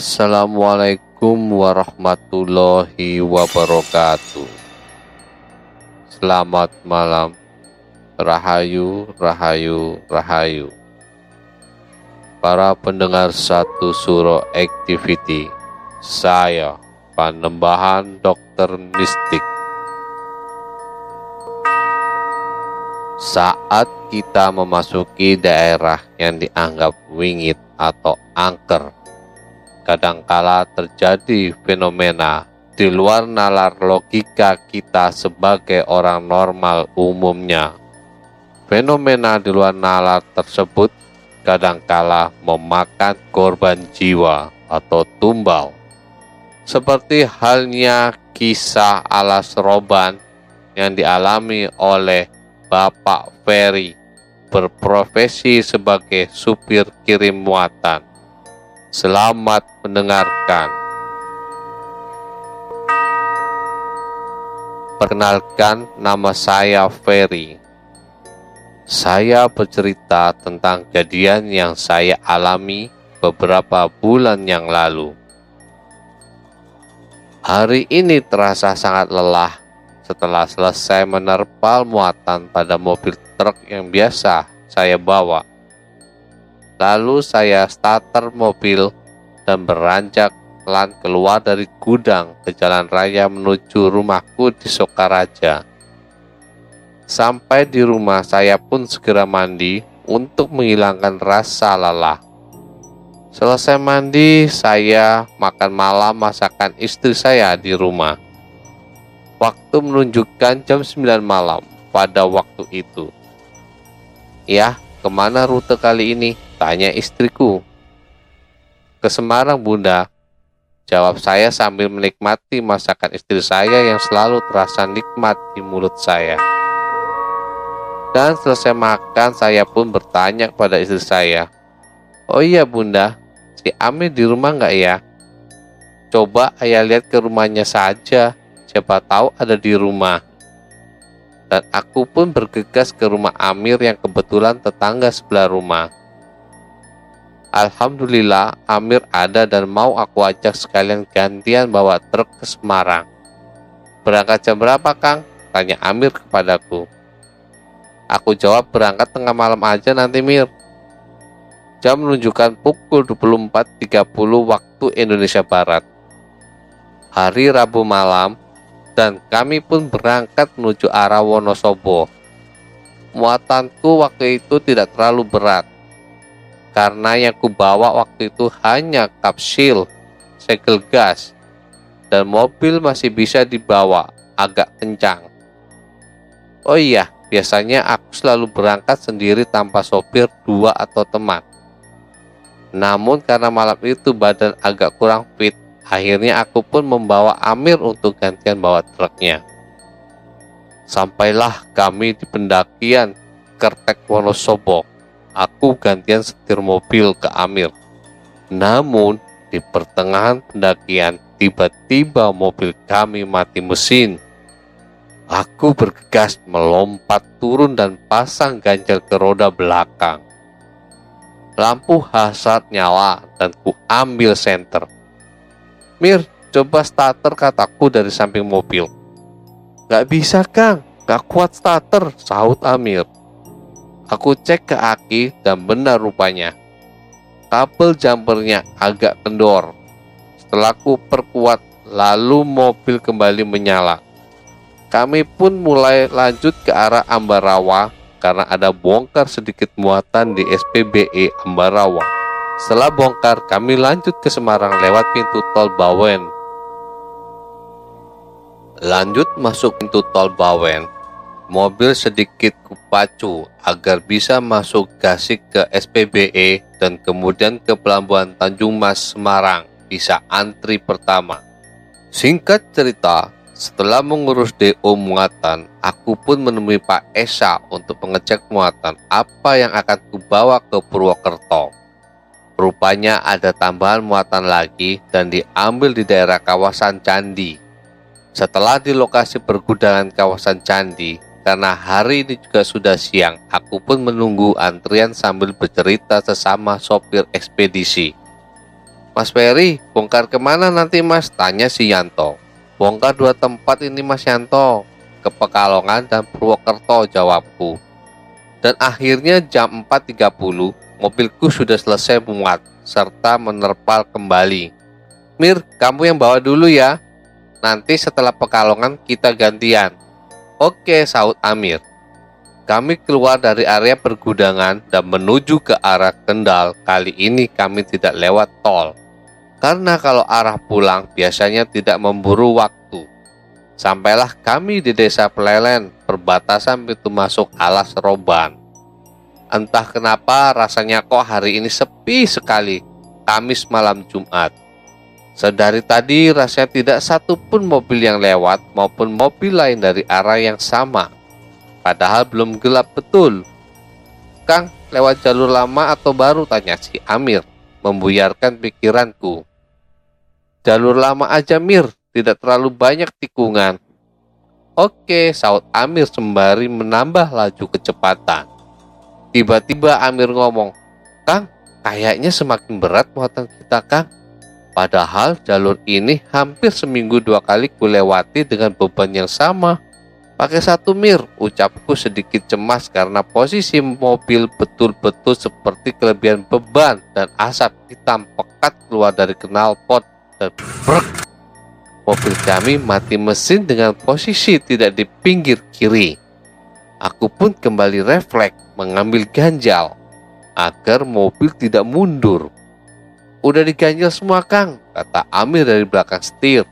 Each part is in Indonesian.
Assalamualaikum warahmatullahi wabarakatuh. Selamat malam. Rahayu, rahayu, rahayu. Para pendengar satu suro activity, saya Panembahan Dokter Mistik. Saat kita memasuki daerah yang dianggap wingit atau angker, kadangkala terjadi fenomena di luar nalar logika kita sebagai orang normal umumnya. Fenomena di luar nalar tersebut kadangkala memakan korban jiwa atau tumbal. Seperti halnya kisah alas roban yang dialami oleh Bapak Ferry berprofesi sebagai supir kirim muatan. Selamat mendengarkan. Perkenalkan, nama saya Ferry. Saya bercerita tentang kejadian yang saya alami beberapa bulan yang lalu. Hari ini terasa sangat lelah setelah selesai menerpal muatan pada mobil truk yang biasa saya bawa. Lalu saya starter mobil dan beranjak pelan keluar dari gudang ke jalan raya menuju rumahku di Sokaraja. Sampai di rumah saya pun segera mandi untuk menghilangkan rasa lelah. Selesai mandi, saya makan malam masakan istri saya di rumah. Waktu menunjukkan jam 9 malam pada waktu itu. Ya, ke mana rute kali ini? Tanya istriku. Ke Semarang bunda, jawab saya sambil menikmati masakan istri saya yang selalu terasa nikmat di mulut saya. Dan selesai makan, saya pun bertanya kepada istri saya, Oh iya bunda, si Amir di rumah nggak ya? Coba ayah lihat ke rumahnya saja, siapa tahu ada di rumah. Dan aku pun bergegas ke rumah Amir yang kebetulan tetangga sebelah rumah. Alhamdulillah Amir ada dan mau aku ajak sekalian gantian bawa truk ke Semarang. Berangkat jam berapa Kang? Tanya Amir kepadaku. Aku jawab berangkat tengah malam aja nanti Mir. Jam menunjukkan pukul 24.30 waktu Indonesia Barat. Hari Rabu malam dan kami pun berangkat menuju arah Wonosobo. Muatanku waktu itu tidak terlalu berat karena yang kubawa waktu itu hanya kapsil, segel gas, dan mobil masih bisa dibawa agak kencang. Oh iya, biasanya aku selalu berangkat sendiri tanpa sopir dua atau teman. Namun karena malam itu badan agak kurang fit, akhirnya aku pun membawa Amir untuk gantian bawa truknya. Sampailah kami di pendakian Kertek Wonosobo aku gantian setir mobil ke Amir. Namun, di pertengahan pendakian tiba-tiba mobil kami mati mesin. Aku bergegas melompat turun dan pasang ganjel ke roda belakang. Lampu hasrat nyala dan ku ambil senter. Mir, coba starter kataku dari samping mobil. Gak bisa kang, gak kuat starter, sahut Amir. Aku cek ke aki dan benar rupanya. Kabel jumpernya agak kendor. Setelah ku perkuat, lalu mobil kembali menyala. Kami pun mulai lanjut ke arah Ambarawa karena ada bongkar sedikit muatan di SPBE Ambarawa. Setelah bongkar, kami lanjut ke Semarang lewat pintu tol Bawen. Lanjut masuk pintu tol Bawen, mobil sedikit kupacu agar bisa masuk gasik ke SPBE dan kemudian ke Pelabuhan Tanjung Mas Semarang bisa antri pertama. Singkat cerita, setelah mengurus DO muatan, aku pun menemui Pak Esa untuk mengecek muatan apa yang akan kubawa ke Purwokerto. Rupanya ada tambahan muatan lagi dan diambil di daerah kawasan Candi. Setelah di lokasi pergudangan kawasan Candi, karena hari ini juga sudah siang, aku pun menunggu antrian sambil bercerita sesama sopir ekspedisi. Mas Ferry, bongkar ke mana nanti mas? Tanya si Yanto. Bongkar dua tempat ini Mas Yanto, ke Pekalongan dan Purwokerto jawabku. Dan akhirnya jam 4.30, mobilku sudah selesai muat, serta menerpal kembali. Mir, kamu yang bawa dulu ya. Nanti setelah Pekalongan kita gantian. Oke, saut Amir. Kami keluar dari area pergudangan dan menuju ke arah Kendal. Kali ini kami tidak lewat tol karena kalau arah pulang biasanya tidak memburu waktu. Sampailah kami di desa Pelelen, perbatasan pintu masuk alas Roban. Entah kenapa rasanya kok hari ini sepi sekali, Kamis malam Jumat. Sedari tadi rasanya tidak satu pun mobil yang lewat maupun mobil lain dari arah yang sama. Padahal belum gelap betul. Kang, lewat jalur lama atau baru? Tanya si Amir, membuyarkan pikiranku. Jalur lama aja Mir, tidak terlalu banyak tikungan. Oke, saut Amir sembari menambah laju kecepatan. Tiba-tiba Amir ngomong, Kang, kayaknya semakin berat muatan kita Kang. Padahal jalur ini hampir seminggu dua kali kulewati dengan beban yang sama. Pakai satu mir, ucapku sedikit cemas karena posisi mobil betul-betul seperti kelebihan beban dan asap hitam pekat keluar dari knalpot dan. Mobil kami mati mesin dengan posisi tidak di pinggir kiri. Aku pun kembali refleks mengambil ganjal agar mobil tidak mundur. Udah diganjal semua Kang, kata Amir dari belakang setir.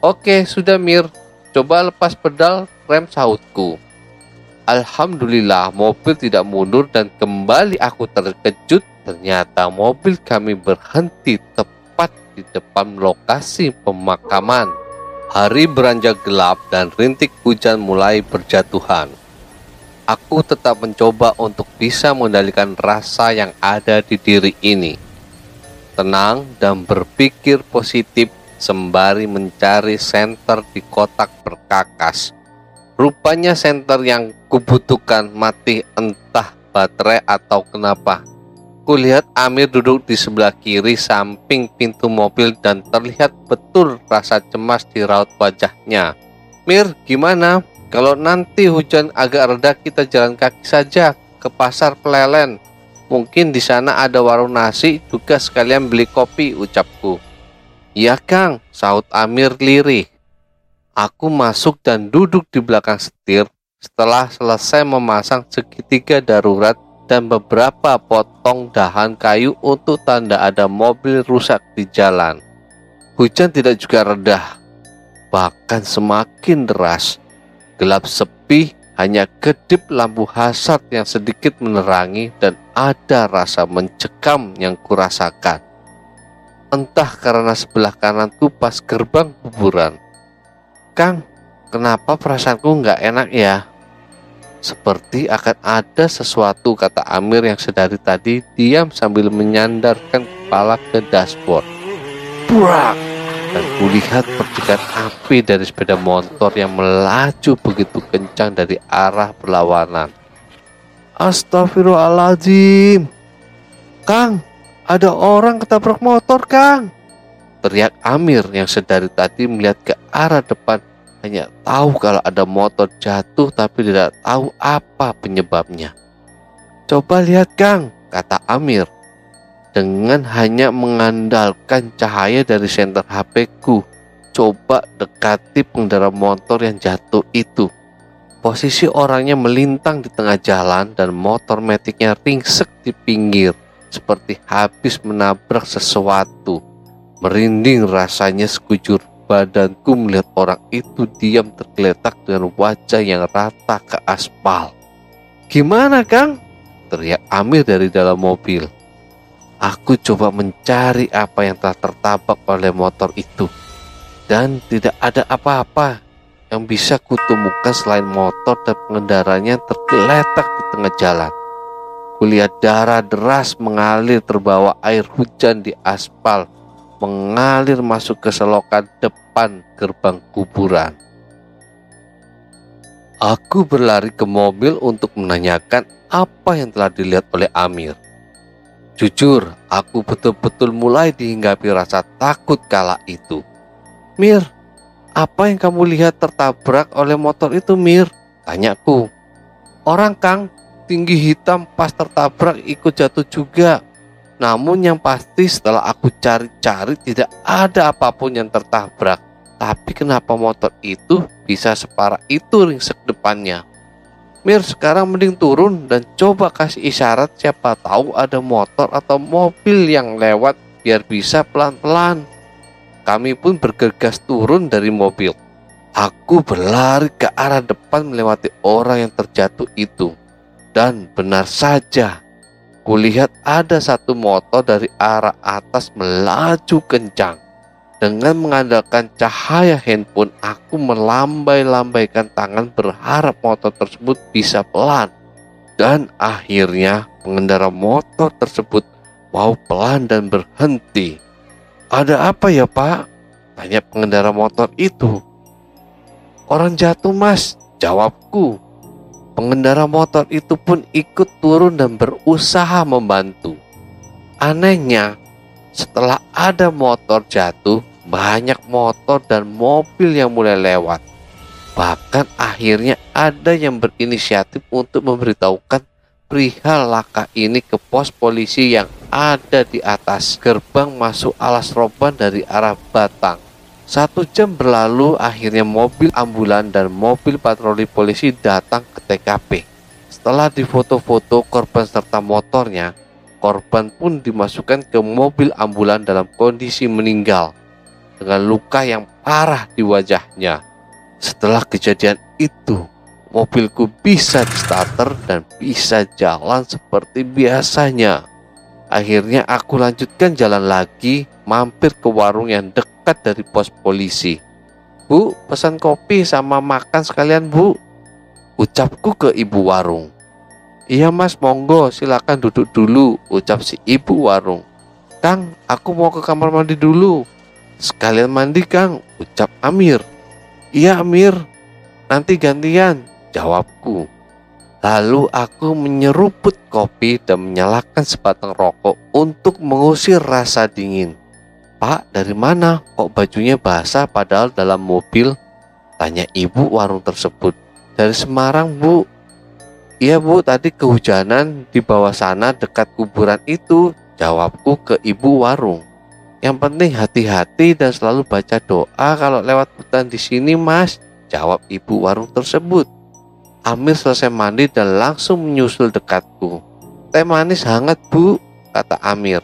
Oke, sudah Mir. Coba lepas pedal rem sautku. Alhamdulillah mobil tidak mundur dan kembali aku terkejut ternyata mobil kami berhenti tepat di depan lokasi pemakaman. Hari beranjak gelap dan rintik hujan mulai berjatuhan. Aku tetap mencoba untuk bisa mengendalikan rasa yang ada di diri ini. Tenang dan berpikir positif sembari mencari senter di kotak berkakas. Rupanya senter yang kubutuhkan mati entah baterai atau kenapa Kulihat Amir duduk di sebelah kiri samping pintu mobil dan terlihat betul rasa cemas di raut wajahnya. Mir, gimana? Kalau nanti hujan agak reda kita jalan kaki saja ke pasar pelelen. Mungkin di sana ada warung nasi juga sekalian beli kopi ucapku. Iya Kang, saut Amir lirih. Aku masuk dan duduk di belakang setir setelah selesai memasang segitiga darurat dan beberapa potong dahan kayu untuk tanda ada mobil rusak di jalan. Hujan tidak juga redah, bahkan semakin deras. Gelap sepi, hanya kedip lampu hasad yang sedikit menerangi dan ada rasa mencekam yang kurasakan. Entah karena sebelah kananku pas gerbang kuburan. Kang, kenapa perasaanku nggak enak ya? Seperti akan ada sesuatu, kata Amir yang sedari tadi diam sambil menyandarkan kepala ke dashboard. Brak! dan kulihat percikan api dari sepeda motor yang melaju begitu kencang dari arah berlawanan. Astagfirullahaladzim. Kang, ada orang ketabrak motor, Kang. Teriak Amir yang sedari tadi melihat ke arah depan hanya tahu kalau ada motor jatuh tapi tidak tahu apa penyebabnya. Coba lihat Kang, kata Amir. Dengan hanya mengandalkan cahaya dari senter HP ku, coba dekati pengendara motor yang jatuh itu. Posisi orangnya melintang di tengah jalan dan motor metiknya ringsek di pinggir seperti habis menabrak sesuatu. Merinding rasanya sekujur badanku melihat orang itu diam tergeletak dengan wajah yang rata ke aspal. Gimana Kang? Teriak Amir dari dalam mobil. Aku coba mencari apa yang telah tertabak oleh motor itu. Dan tidak ada apa-apa yang bisa kutemukan selain motor dan pengendaranya tergeletak di tengah jalan. Kulihat darah deras mengalir terbawa air hujan di aspal mengalir masuk ke selokan depan gerbang kuburan. Aku berlari ke mobil untuk menanyakan apa yang telah dilihat oleh Amir. Jujur, aku betul-betul mulai dihinggapi rasa takut kala itu. Mir, apa yang kamu lihat tertabrak oleh motor itu, Mir? Tanyaku. Orang Kang, tinggi hitam pas tertabrak ikut jatuh juga. Namun yang pasti setelah aku cari-cari tidak ada apa pun yang tertabrak. Tapi kenapa motor itu bisa separah itu ringsek depannya? Mir sekarang mending turun dan coba kasih isyarat siapa tahu ada motor atau mobil yang lewat biar bisa pelan-pelan. Kami pun bergegas turun dari mobil. Aku berlari ke arah depan melewati orang yang terjatuh itu. Dan benar saja, Kulihat ada satu motor dari arah atas melaju kencang. Dengan mengandalkan cahaya handphone, aku melambai-lambaikan tangan berharap motor tersebut bisa pelan. Dan akhirnya pengendara motor tersebut mau pelan dan berhenti. Ada apa ya pak? Tanya pengendara motor itu. Orang jatuh mas, jawabku. Pengendara motor itu pun ikut turun dan berusaha membantu. Anehnya, setelah ada motor jatuh, banyak motor dan mobil yang mulai lewat. Bahkan akhirnya ada yang berinisiatif untuk memberitahukan perihal laka ini ke pos polisi yang ada di atas gerbang masuk alas roban dari arah Batang. Satu jam berlalu, akhirnya mobil ambulan dan mobil patroli polisi datang ke TKP. Setelah difoto-foto korban serta motornya, korban pun dimasukkan ke mobil ambulan dalam kondisi meninggal dengan luka yang parah di wajahnya. Setelah kejadian itu, mobilku bisa di starter dan bisa jalan seperti biasanya. Akhirnya aku lanjutkan jalan lagi, mampir ke warung yang dekat dari pos polisi. Bu, pesan kopi sama makan sekalian bu. Ucapku ke ibu warung. Iya mas, monggo silakan duduk dulu, ucap si ibu warung. Kang, aku mau ke kamar mandi dulu. Sekalian mandi kang, ucap Amir. Iya Amir, nanti gantian, jawabku. Lalu aku menyeruput kopi dan menyalakan sebatang rokok untuk mengusir rasa dingin. Pak, dari mana? Kok bajunya basah padahal dalam mobil? Tanya ibu warung tersebut. Dari Semarang, Bu. Iya, Bu, tadi kehujanan di bawah sana dekat kuburan itu. Jawabku ke ibu warung. Yang penting hati-hati dan selalu baca doa kalau lewat hutan di sini, Mas. Jawab ibu warung tersebut. Amir selesai mandi dan langsung menyusul dekatku. Teh manis hangat, Bu, kata Amir.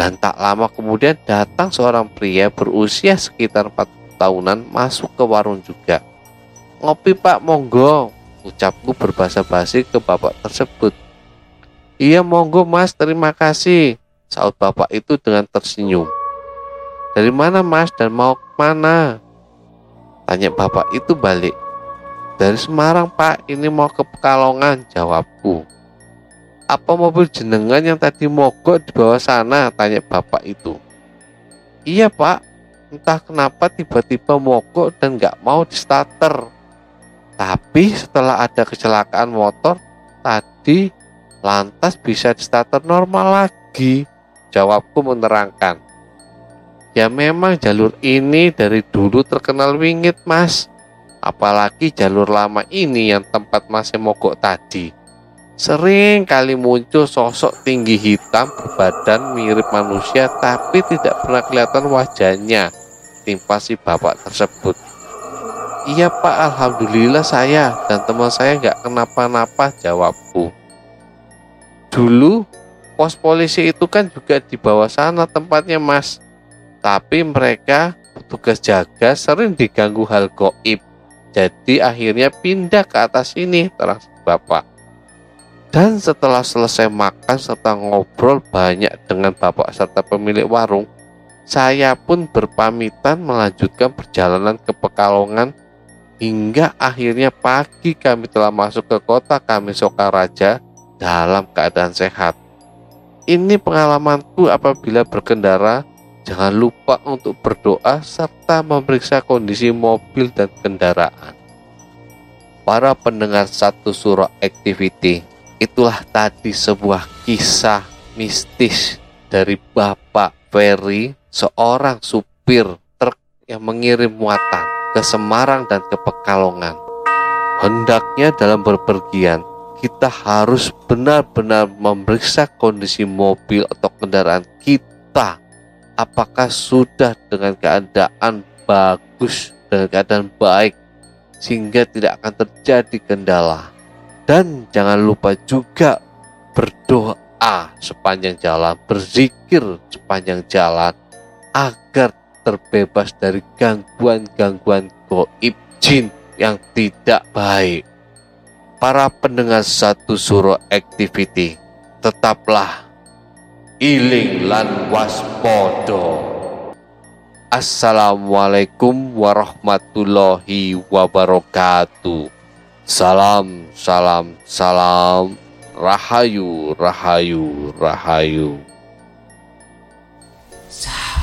Dan tak lama kemudian datang seorang pria berusia sekitar 40 tahunan masuk ke warung juga. Ngopi pak monggo, ucapku berbahasa basi ke bapak tersebut. Iya monggo mas, terima kasih, saut bapak itu dengan tersenyum. Dari mana mas dan mau ke mana? Tanya bapak itu balik. Dari Semarang pak, ini mau ke Pekalongan, jawabku. Apa mobil jenengan yang tadi mogok di bawah sana? Tanya bapak itu. Iya pak, entah kenapa tiba-tiba mogok dan nggak mau di starter. Tapi setelah ada kecelakaan motor tadi lantas bisa di starter normal lagi. Jawabku menerangkan. Ya memang jalur ini dari dulu terkenal wingit mas. Apalagi jalur lama ini yang tempat masih mogok tadi. Sering kali muncul sosok tinggi hitam berbadan mirip manusia tapi tidak pernah kelihatan wajahnya. Timpa si bapak tersebut. Iya pak, alhamdulillah saya dan teman saya nggak kenapa-napa jawabku. Dulu pos polisi itu kan juga di bawah sana tempatnya mas. Tapi mereka petugas jaga sering diganggu hal goib. Jadi akhirnya pindah ke atas ini terang bapak. Dan setelah selesai makan serta ngobrol banyak dengan bapak serta pemilik warung, saya pun berpamitan melanjutkan perjalanan ke Pekalongan hingga akhirnya pagi kami telah masuk ke kota kami Sokaraja dalam keadaan sehat. Ini pengalamanku apabila berkendara, jangan lupa untuk berdoa serta memeriksa kondisi mobil dan kendaraan. Para pendengar satu surah activity, Itulah tadi sebuah kisah mistis dari Bapak Ferry, seorang supir truk yang mengirim muatan ke Semarang dan ke Pekalongan. Hendaknya dalam berpergian, kita harus benar-benar memeriksa kondisi mobil atau kendaraan kita. Apakah sudah dengan keadaan bagus, dengan keadaan baik, sehingga tidak akan terjadi kendala. Dan jangan lupa juga berdoa sepanjang jalan, berzikir sepanjang jalan agar terbebas dari gangguan-gangguan goib jin yang tidak baik. Para pendengar satu suruh activity, tetaplah iling lan waspada. Assalamualaikum warahmatullahi wabarakatuh. Salam, salam, salam. Rahayu, rahayu, rahayu. Salam.